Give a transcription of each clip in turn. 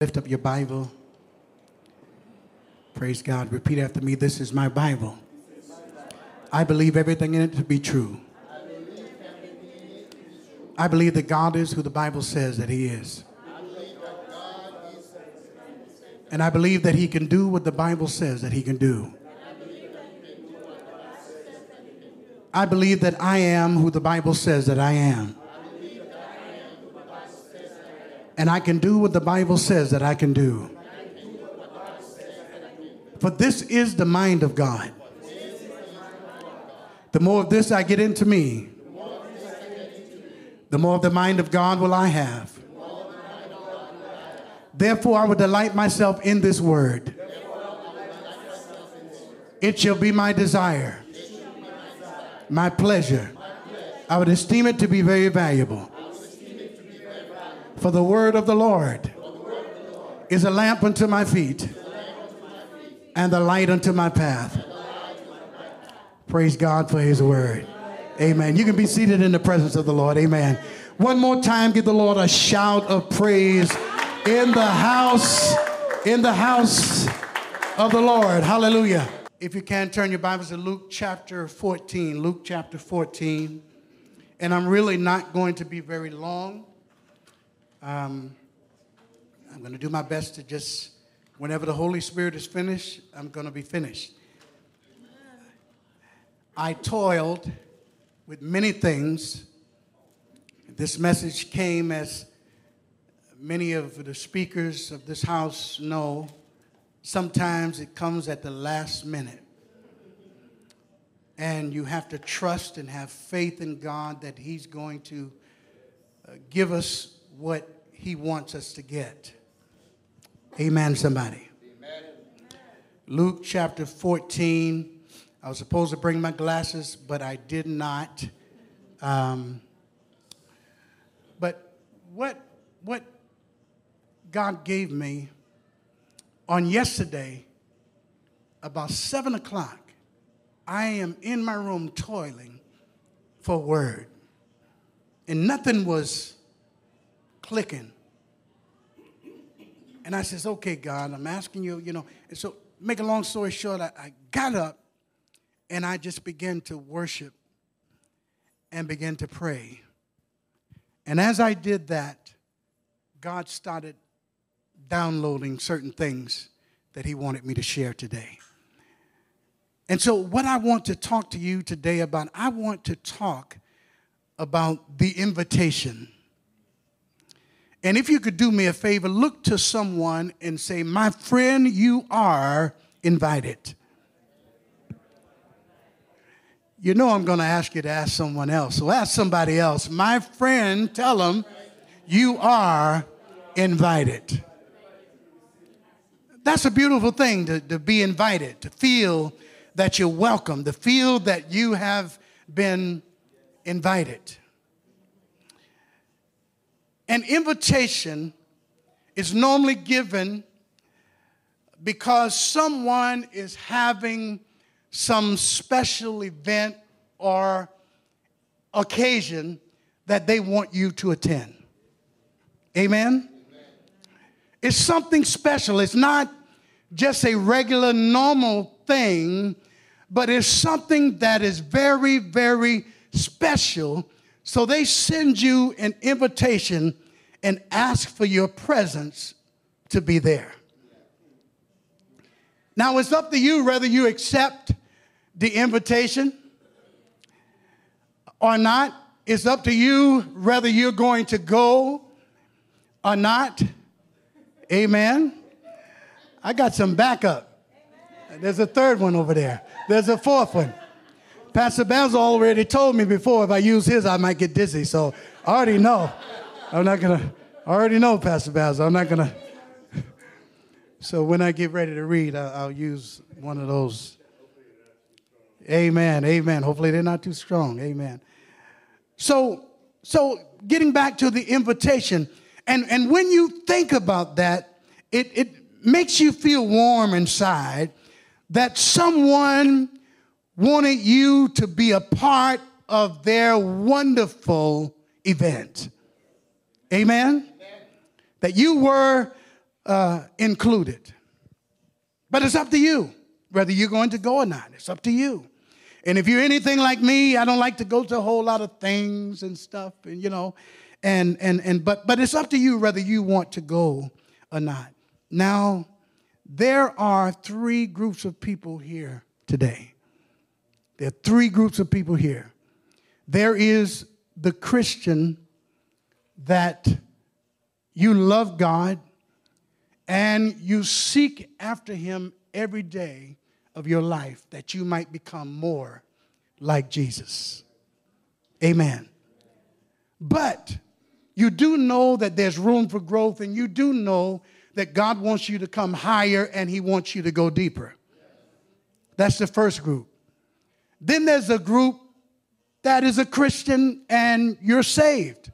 Lift up your Bible. Praise God. Repeat after me. This is my Bible. I believe everything in it to be true. I believe that God is who the Bible says that He is. And I believe that He can do what the Bible says that He can do. I believe that I am who the Bible says that I am. And I can do what the Bible says that I can do. For this is the mind of God. The more of this I get into me, the more of the mind of God will I have. Therefore, I will delight myself in this word. It shall be my desire, my pleasure. I would esteem it to be very valuable. For the word of the Lord is a lamp unto my feet and the light unto my path. Praise God for his word. Amen. You can be seated in the presence of the Lord. Amen. One more time, give the Lord a shout of praise in the house, in the house of the Lord. Hallelujah. If you can, turn your Bibles to Luke chapter 14. Luke chapter 14. And I'm really not going to be very long. Um, I'm going to do my best to just, whenever the Holy Spirit is finished, I'm going to be finished. I toiled with many things. This message came as many of the speakers of this house know. Sometimes it comes at the last minute. And you have to trust and have faith in God that He's going to uh, give us what He wants us to get. Amen, somebody. Amen. Luke chapter 14. I was supposed to bring my glasses, but I did not. Um, but what, what God gave me on yesterday, about 7 o'clock, I am in my room toiling for word. And nothing was clicking. And I says, okay, God, I'm asking you, you know. And so, make a long story short, I, I got up and I just began to worship and began to pray. And as I did that, God started downloading certain things that He wanted me to share today. And so, what I want to talk to you today about, I want to talk about the invitation. And if you could do me a favor, look to someone and say, My friend, you are invited. You know, I'm going to ask you to ask someone else. So ask somebody else. My friend, tell them, you are invited. That's a beautiful thing to, to be invited, to feel that you're welcome, to feel that you have been invited. An invitation is normally given because someone is having some special event or occasion that they want you to attend. Amen? Amen? It's something special. It's not just a regular, normal thing, but it's something that is very, very special so they send you an invitation and ask for your presence to be there. Now it's up to you whether you accept the invitation or not. It's up to you whether you're going to go or not. Amen. I got some backup. There's a third one over there. There's a fourth one. Pastor Basil already told me before if I use his, I might get dizzy. So I already know. I'm not going to, I already know, Pastor Basil. I'm not going to. So when I get ready to read, I'll, I'll use one of those. Amen. Amen. Hopefully they're not too strong. Amen. So, so getting back to the invitation, and, and when you think about that, it, it makes you feel warm inside that someone wanted you to be a part of their wonderful event. Amen? Amen? That you were uh, included. But it's up to you whether you're going to go or not. It's up to you. And if you're anything like me, I don't like to go to a whole lot of things and stuff, and you know, and and and but but it's up to you whether you want to go or not. Now, there are three groups of people here today. There are three groups of people here. There is the Christian that you love God and you seek after Him every day of your life that you might become more like Jesus. Amen. But you do know that there's room for growth, and you do know that God wants you to come higher and He wants you to go deeper. That's the first group. Then there's a group that is a Christian and you're saved,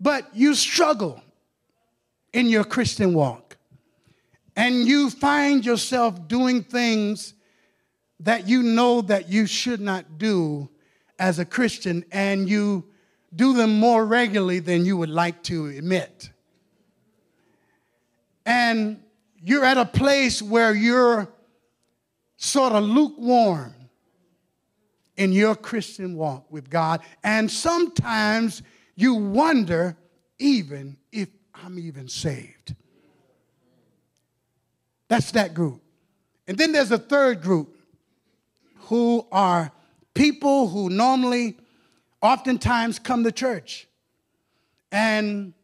but you struggle in your Christian walk. And you find yourself doing things that you know that you should not do as a Christian and you do them more regularly than you would like to admit. And you're at a place where you're sort of lukewarm in your Christian walk with God. And sometimes you wonder even if I'm even saved. That's that group. And then there's a third group who are people who normally, oftentimes, come to church. And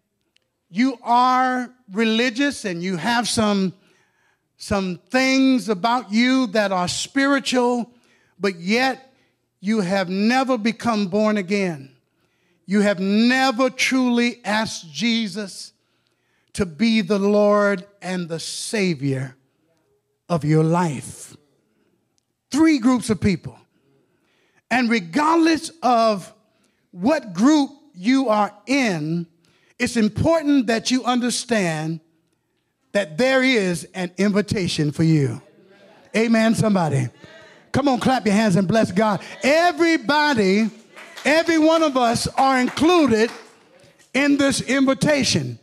you are religious and you have some, some things about you that are spiritual, but yet you have never become born again. You have never truly asked Jesus to be the Lord and the Savior of your life. Three groups of people. And regardless of what group you are in, it's important that you understand that there is an invitation for you. Amen, somebody. Come on, clap your hands and bless God. Everybody, every one of us are included in this invitation.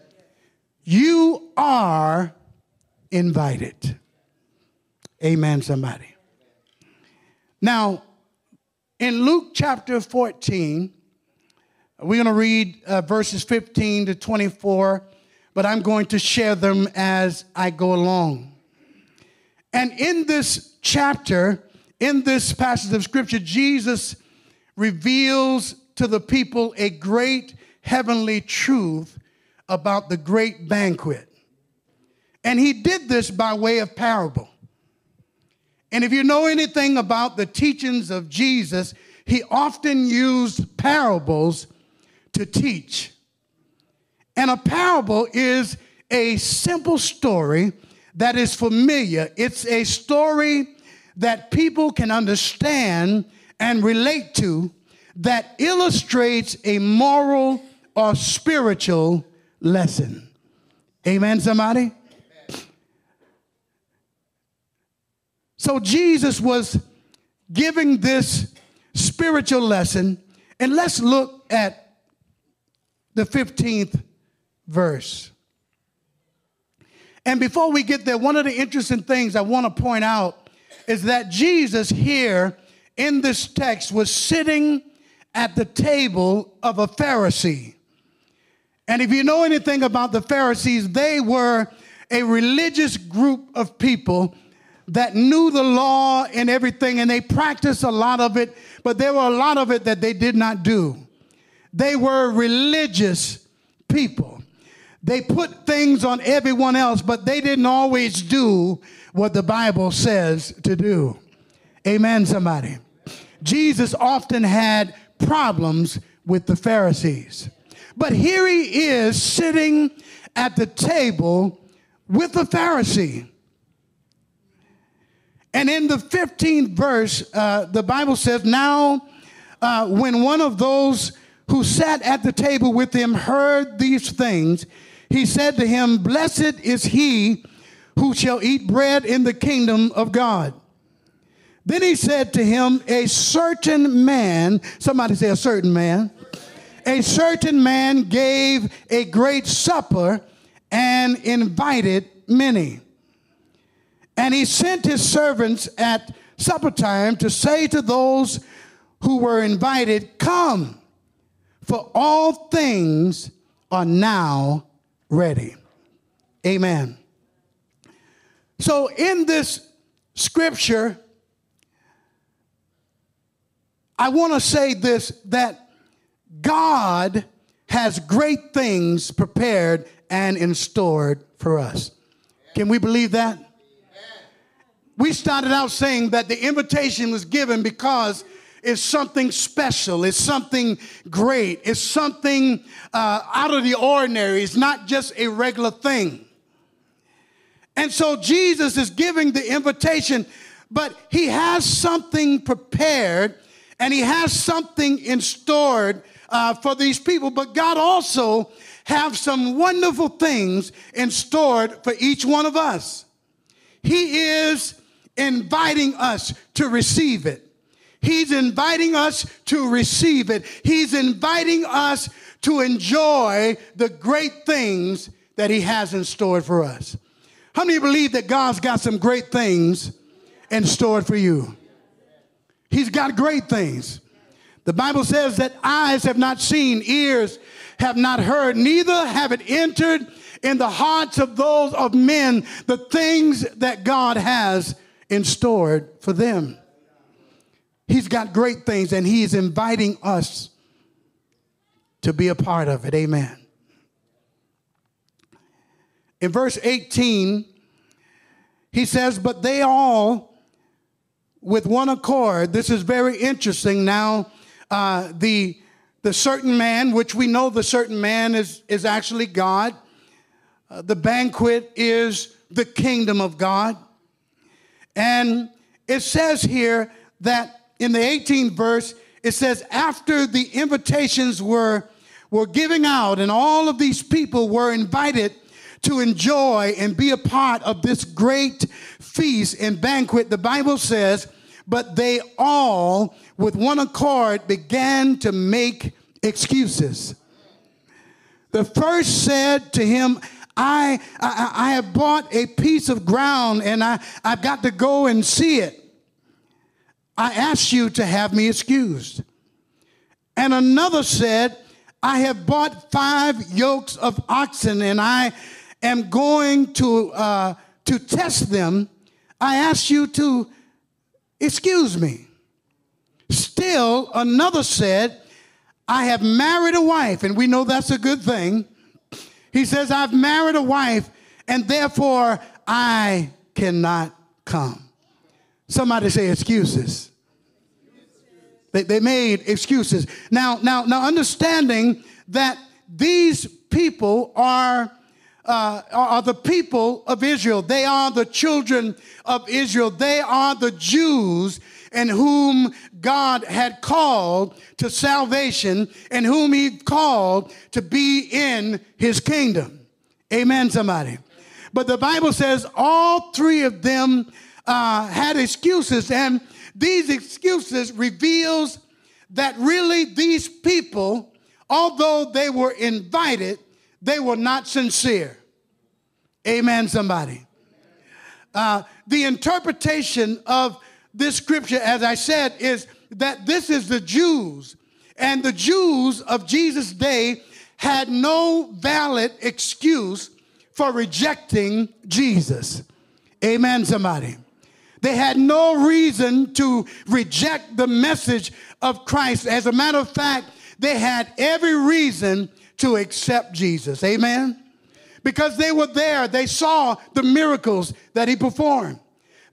You are invited. Amen, somebody. Now, in Luke chapter 14, we're going to read uh, verses 15 to 24, but I'm going to share them as I go along. And in this chapter, in this passage of scripture, Jesus reveals to the people a great heavenly truth about the great banquet. And he did this by way of parable. And if you know anything about the teachings of Jesus, he often used parables to teach. And a parable is a simple story that is familiar. It's a story that people can understand and relate to that illustrates a moral or spiritual lesson. Amen, somebody? So Jesus was giving this spiritual lesson, and let's look at the 15th verse. And before we get there, one of the interesting things I want to point out is that Jesus here in this text was sitting at the table of a Pharisee. And if you know anything about the Pharisees, they were a religious group of people that knew the law and everything, and they practiced a lot of it, but there were a lot of it that they did not do. They were religious people. They put things on everyone else, but they didn't always do what the Bible says to do. Amen, somebody. Jesus often had problems with the Pharisees. But here he is sitting at the table with the Pharisee. And in the 15th verse, uh, the Bible says, Now, uh, when one of those who sat at the table with him heard these things, he said to him, Blessed is he who shall eat bread in the kingdom of God. Then he said to him, A certain man, somebody say, a certain man, a certain man gave a great supper and invited many. And he sent his servants at supper time to say to those who were invited, Come, for all things are now ready. Amen. So, in this scripture, I want to say this that God has great things prepared and in stored for us. Can we believe that? We started out saying that the invitation was given because it's something special, it's something great, it's something uh, out of the ordinary, it's not just a regular thing. And so Jesus is giving the invitation, but he has something prepared and he has something in stored uh, for these people. But God also have some wonderful things in stored for each one of us. He is inviting us to receive it. He's inviting us to receive it. He's inviting us to enjoy the great things that He has in store for us. How many believe that God's got some great things in store for you? He's got great things. The Bible says that eyes have not seen, ears have not heard, neither have it entered in the hearts of those of men the things that God has in store for them. He's got great things and he's inviting us to be a part of it. Amen. In verse 18, he says, But they all, with one accord, this is very interesting. Now, uh, the, the certain man, which we know the certain man is, is actually God, uh, the banquet is the kingdom of God. And it says here that in the 18th verse, it says, after the invitations were, were giving out and all of these people were invited to enjoy and be a part of this great feast and banquet, the Bible says, but they all with one accord began to make excuses. The first said to him, I, I, I have bought a piece of ground and I, I've got to go and see it. I ask you to have me excused. And another said, I have bought five yokes of oxen and I am going to, uh, to test them. I ask you to excuse me. Still, another said, I have married a wife, and we know that's a good thing. He says, I've married a wife, and therefore I cannot come. Somebody say excuses. They, they made excuses. Now, now, now, understanding that these people are, uh, are the people of Israel. They are the children of Israel. They are the Jews in whom God had called to salvation and whom he called to be in his kingdom. Amen, somebody. But the Bible says all three of them uh, had excuses and these excuses reveals that really these people, although they were invited, they were not sincere. Amen, somebody. Uh, the interpretation of this scripture, as I said, is that this is the Jews. And the Jews of Jesus' day had no valid excuse for rejecting Jesus. Amen, somebody. They had no reason to reject the message of Christ. As a matter of fact, they had every reason to accept Jesus. Amen? Because they were there, they saw the miracles that he performed.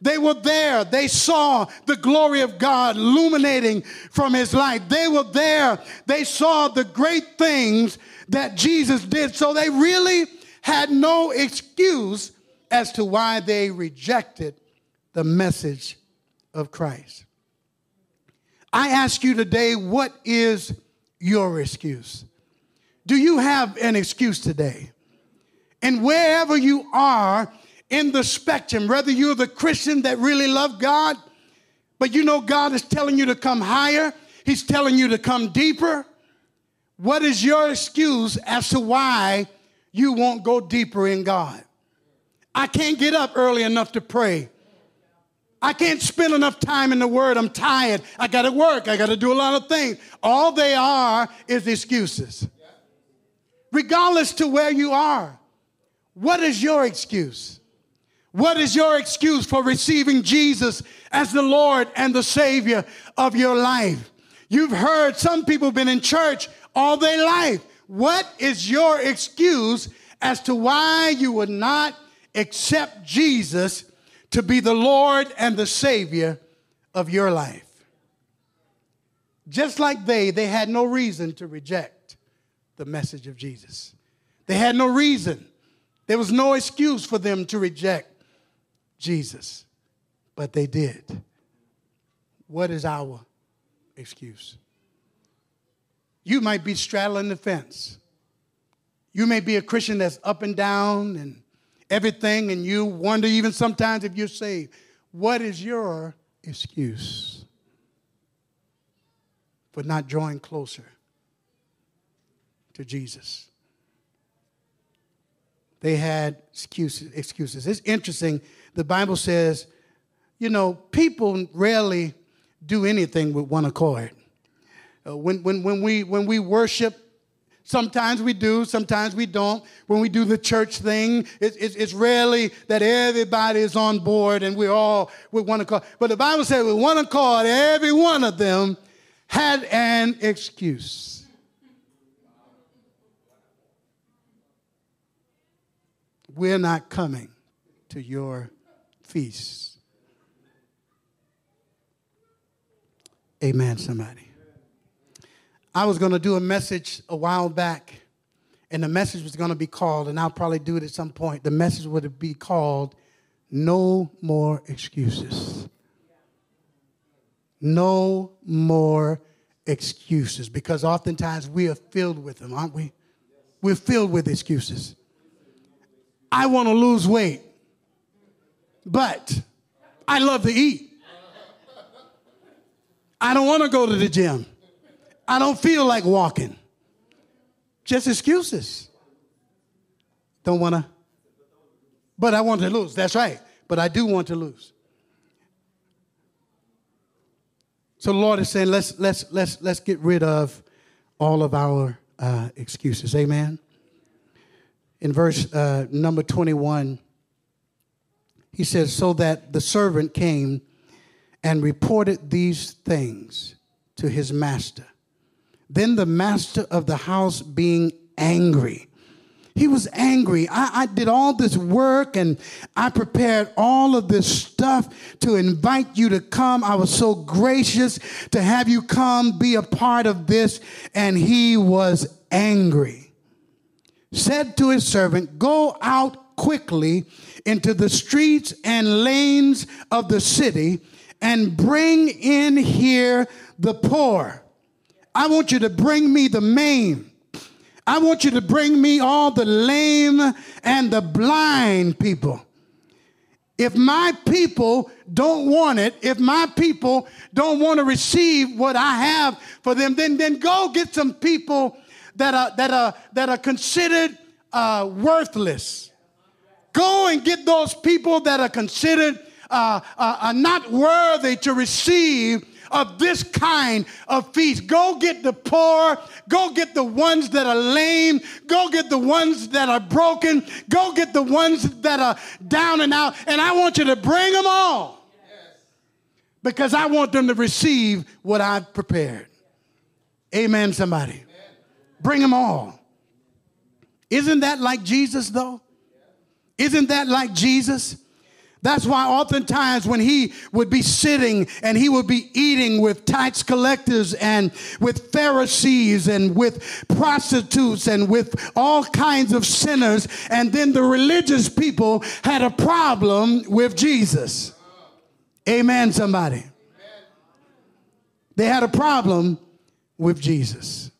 They were there. They saw the glory of God illuminating from his light. They were there. They saw the great things that Jesus did. So they really had no excuse as to why they rejected the message of Christ. I ask you today, what is your excuse? Do you have an excuse today? And wherever you are in the spectrum, whether you're the Christian that really love God, but you know God is telling you to come higher, He's telling you to come deeper. What is your excuse as to why you won't go deeper in God. I can't get up early enough to pray. I can't spend enough time in the Word. I'm tired. I got to work. I got to do a lot of things. All they are is excuses. Regardless to where you are, what is your excuse? What is your excuse for receiving Jesus as the Lord and the Savior of your life? You've heard some people been in church all their life. What is your excuse as to why you would not accept Jesus to be the Lord and the Savior of your life? Just like they, they had no reason to reject the message of Jesus. They had no reason. There was no excuse for them to reject Jesus, but they did. What is our excuse? You might be straddling the fence. You may be a Christian that's up and down and everything, and you wonder even sometimes if you're saved. What is your excuse for not drawing closer to Jesus? They had excuses. excuses. It's interesting. The Bible says, you know, people rarely do anything with one accord. Uh, when, when, when, we, when we worship, sometimes we do, sometimes we don't. When we do the church thing, it's, it's, it's rarely that everybody is on board and we're all with one accord. But the Bible says with one accord, every one of them had an excuse. We're not coming to your feast. Amen, somebody. I was going to do a message a while back, and the message was going to be called, and I'll probably do it at some point. The message would be called No More Excuses. No more excuses, because oftentimes we are filled with them, aren't we? We're filled with excuses. I want to lose weight, but I love to eat. I don't want to go to the gym. I don't feel like walking. Just excuses. Don't want to. But I want to lose. That's right. But I do want to lose. So the Lord is saying, let's let's let's let's get rid of all of our uh, excuses. Amen. In verse uh, number 21, he says, So that the servant came and reported these things to his master. Then the master of the house being angry. He was angry. I, I, did all this work and I prepared all of this stuff to invite you to come. I was so gracious to have you come be a part of this. And he was angry. Said to his servant, Go out quickly into the streets and lanes of the city and bring in here the poor I want you to bring me the maimed. I want you to bring me all the lame and the blind people. If my people don't want it, if my people don't want to receive what I have for them, then, then go get some people that are, that are, that are considered uh, worthless. Go and get those people that are considered uh, uh, are not worthy to receive of this kind of feast. Go get the poor. Go get the ones that are lame. Go get the ones that are broken. Go get the ones that are down and out. And I want you to bring them all because I want them to receive what I've prepared. Amen, somebody. Bring them all. Isn't that like Jesus, though? Isn't that like Jesus? That's why oftentimes when he would be sitting and he would be eating with tax collectors and with Pharisees and with prostitutes and with all kinds of sinners, and then the religious people had a problem with Jesus. Amen, somebody. They had a problem with Jesus.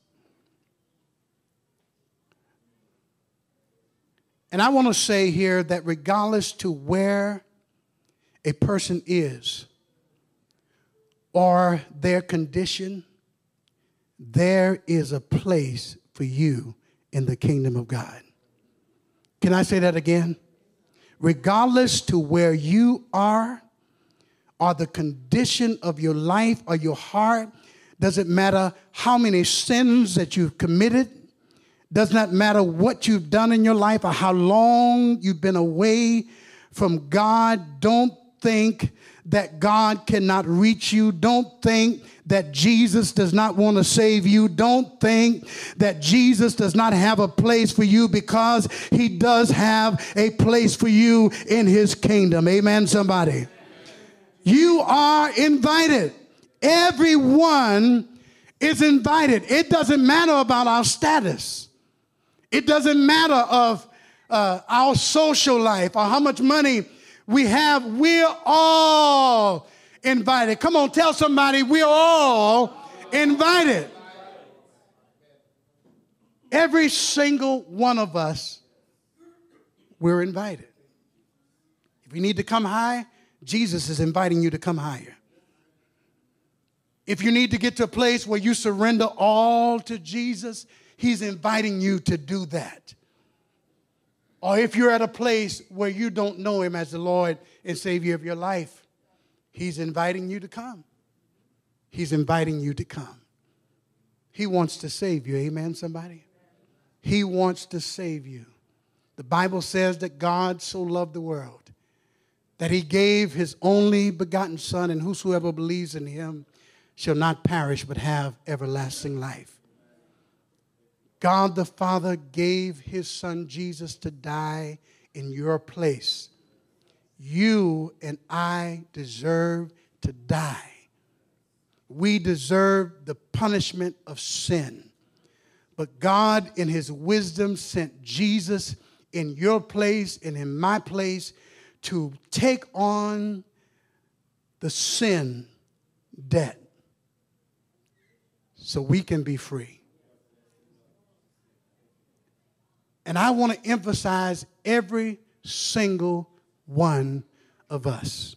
And I want to say here that regardless to where a person is or their condition, there is a place for you in the kingdom of God. Can I say that again? Regardless to where you are, or the condition of your life or your heart, doesn't matter how many sins that you've committed, does not matter what you've done in your life or how long you've been away from God. Don't think that God cannot reach you. Don't think that Jesus does not want to save you. Don't think that Jesus does not have a place for you because he does have a place for you in his kingdom. Amen, somebody. You are invited. Everyone is invited. It doesn't matter about our status. It doesn't matter of uh, our social life or how much money we have. We're all invited. Come on, tell somebody we're all invited. Every single one of us, we're invited. If you need to come high, Jesus is inviting you to come higher. If you need to get to a place where you surrender all to Jesus, He's inviting you to do that. Or if you're at a place where you don't know Him as the Lord and Savior of your life, He's inviting you to come. He's inviting you to come. He wants to save you. Amen, somebody? He wants to save you. The Bible says that God so loved the world that he gave his only begotten Son, and whosoever believes in him shall not perish but have everlasting life. God the Father gave his Son Jesus to die in your place you and I deserve to die. We deserve the punishment of sin. But God, in His wisdom, sent Jesus in your place and in my place to take on the sin debt so we can be free. And I want to emphasize every single one of us.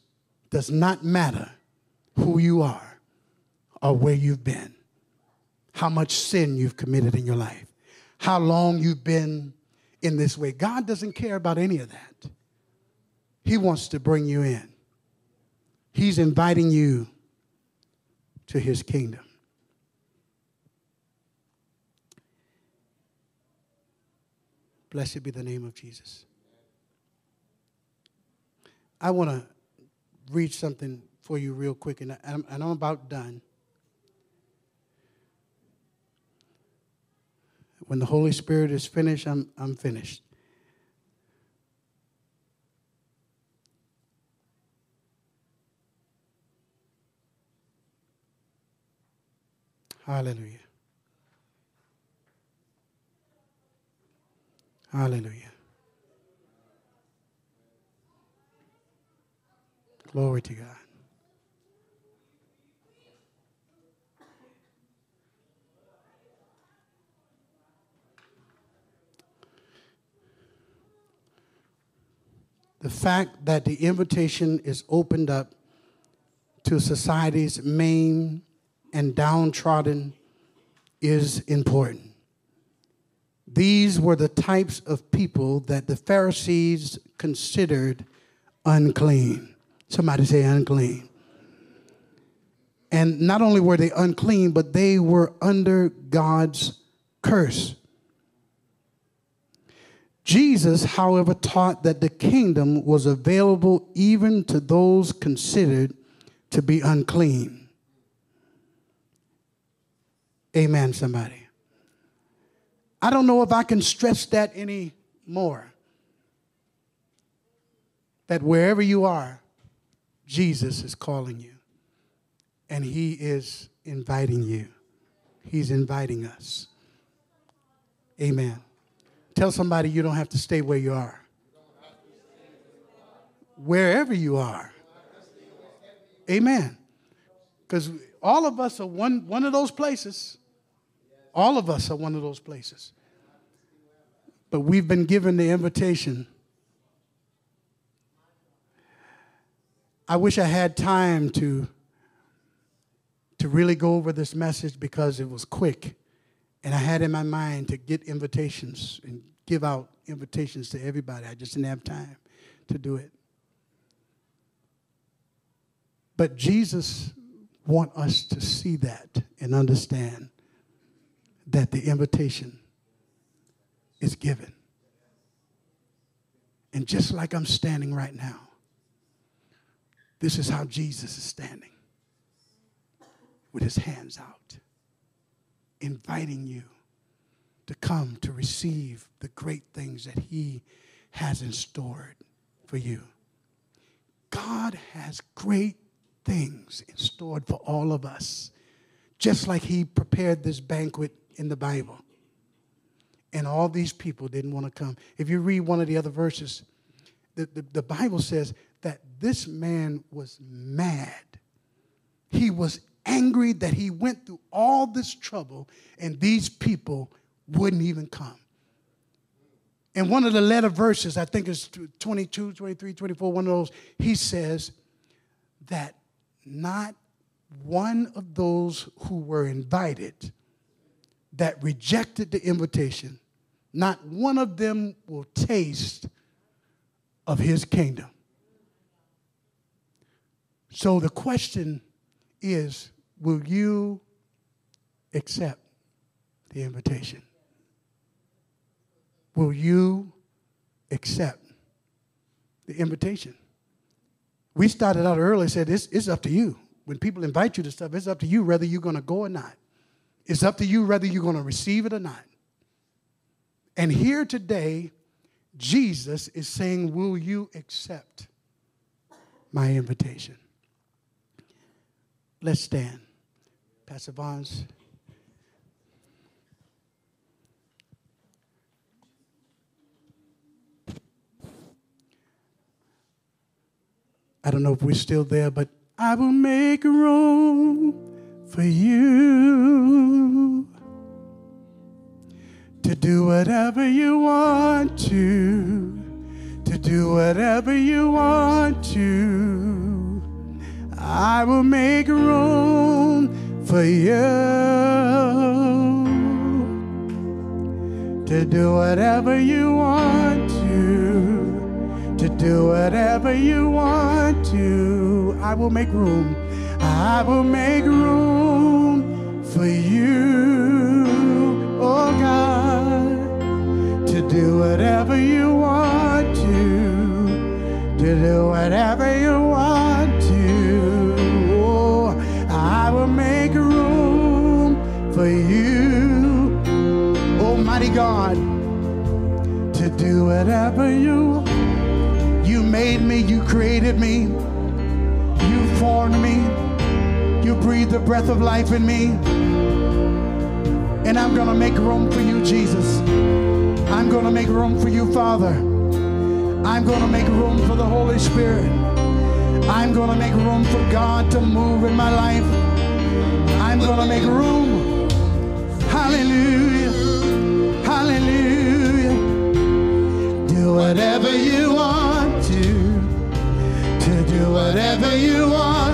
Does not matter who you are or where you've been, how much sin you've committed in your life, how long you've been in this way. God doesn't care about any of that. He wants to bring you in. He's inviting you to his kingdom. Blessed be the name of Jesus. I want to read something for you real quick, and I'm, and I'm about done. When the Holy Spirit is finished, I'm, I'm finished. Hallelujah. Hallelujah. Glory to God. The fact that the invitation is opened up to society's maimed and downtrodden is important. These were the types of people that the Pharisees considered unclean. Somebody say unclean. And not only were they unclean, but they were under God's curse. Jesus, however, taught that the kingdom was available even to those considered to be unclean. Amen, somebody. I don't know if I can stress that any more. That wherever you are, Jesus is calling you, and He is inviting you. He's inviting us. Amen. Tell somebody you don't have to stay where you are. Wherever you are. Amen. Because all of us are one, one of those places. All of us are one of those places. But we've been given the invitation I wish I had time to, to really go over this message because it was quick. And I had in my mind to get invitations and give out invitations to everybody. I just didn't have time to do it. But Jesus want us to see that and understand that the invitation is given. And just like I'm standing right now, this is how Jesus is standing with his hands out, inviting you to come to receive the great things that he has in store for you. God has great things in store for all of us, just like he prepared this banquet in the Bible. And all these people didn't want to come. If you read one of the other verses, the, the, the Bible says that this man was mad. He was angry that he went through all this trouble and these people wouldn't even come. In one of the letter verses, I think it's 22, 23, 24, one of those, he says that not one of those who were invited that rejected the invitation, not one of them will taste of his kingdom. So the question is will you accept the invitation? Will you accept the invitation? We started out early said it's, it's up to you. When people invite you to stuff, it's up to you whether you're going to go or not. It's up to you whether you're going to receive it or not. And here today, Jesus is saying, Will you accept my invitation? Let's stand. Pastor Barnes. I don't know if we're still there, but I will make room for you to do whatever you want to, to do whatever you want to. I will make room for you to do whatever you want to, to do whatever you want to. I will make room. I will make room for you, oh God, to do whatever you want to, to do whatever you want to. Oh, I will make room for you, Almighty God, to do whatever you. You made me, you created me, you formed me. Breathe the breath of life in me. And I'm going to make room for you, Jesus. I'm going to make room for you, Father. I'm going to make room for the Holy Spirit. I'm going to make room for God to move in my life. I'm going to make room. Hallelujah. Hallelujah. Do whatever you want to. To do whatever you want.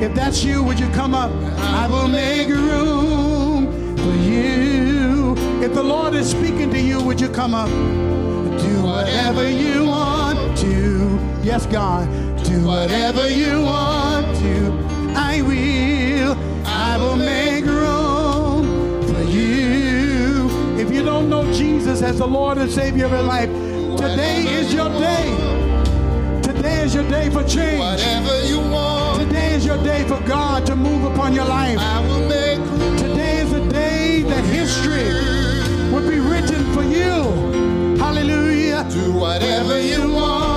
If that's you, would you come up? I will make room for you. If the Lord is speaking to you, would you come up? Do whatever you want to. Yes, God. Do whatever you want to. I will. I will make room for you. If you don't know Jesus as the Lord and Savior of your life, today is your day. Today is your day for change. Whatever you want, Today is your day for God to move upon your life. I will make. Today is the day that history will be written for you. Hallelujah. Do whatever you want,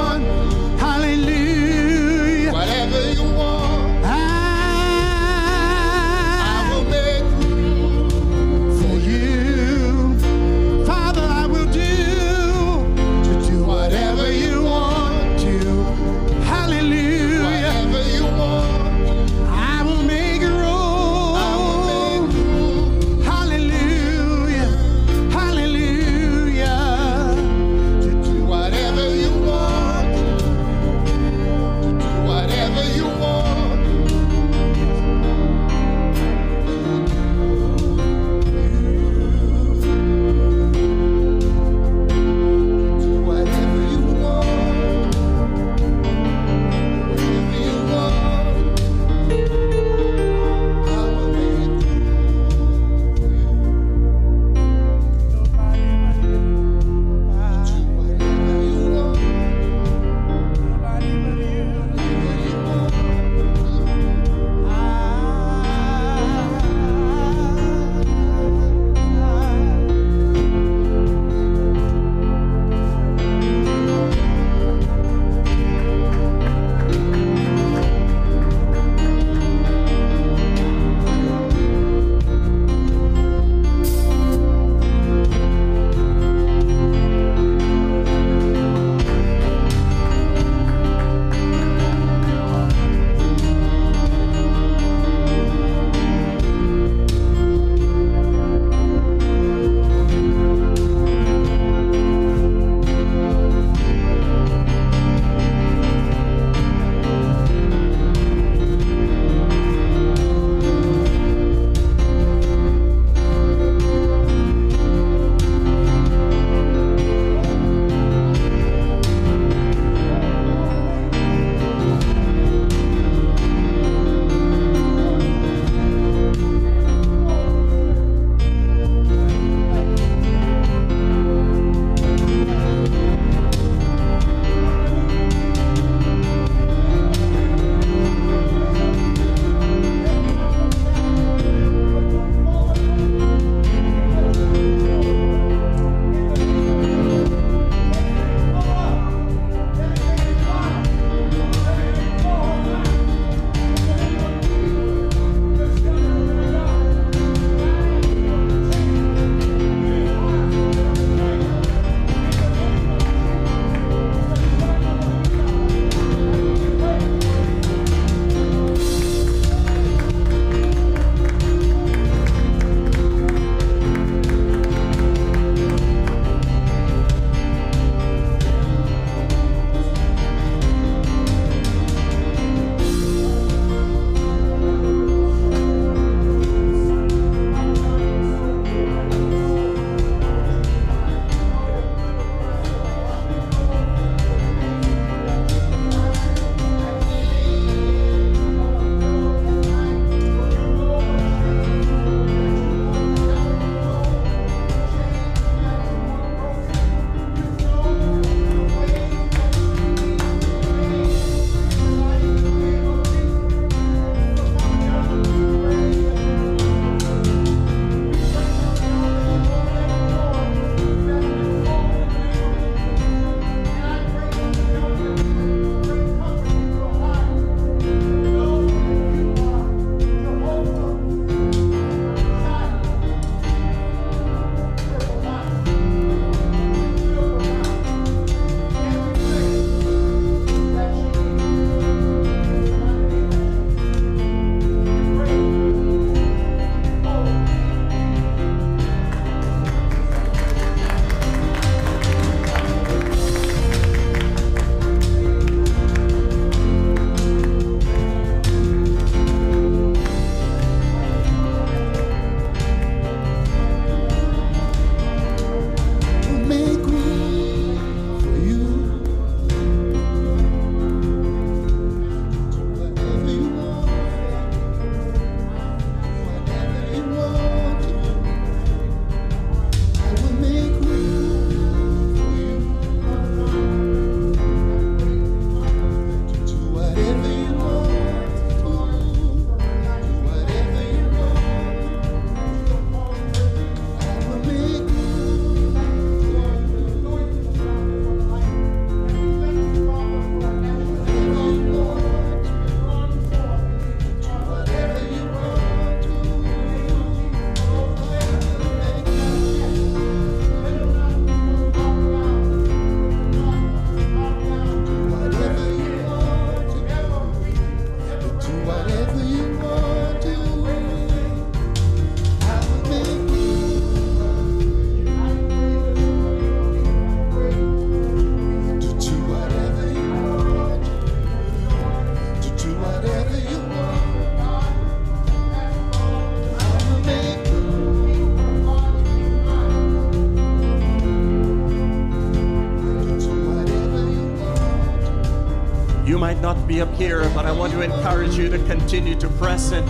might not be up here, but I want to encourage you to continue to press it.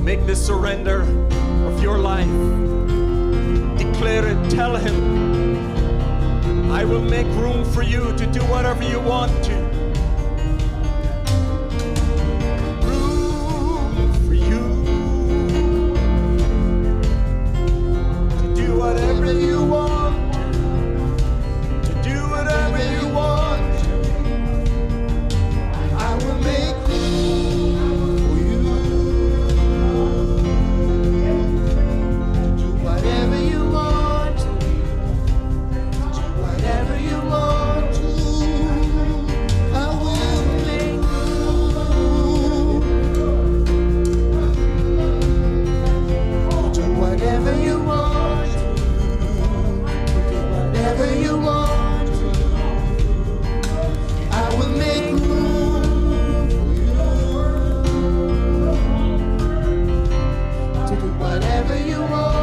Make the surrender of your life. Declare it. Tell Him, I will make room for you to do whatever you want to. whatever you want.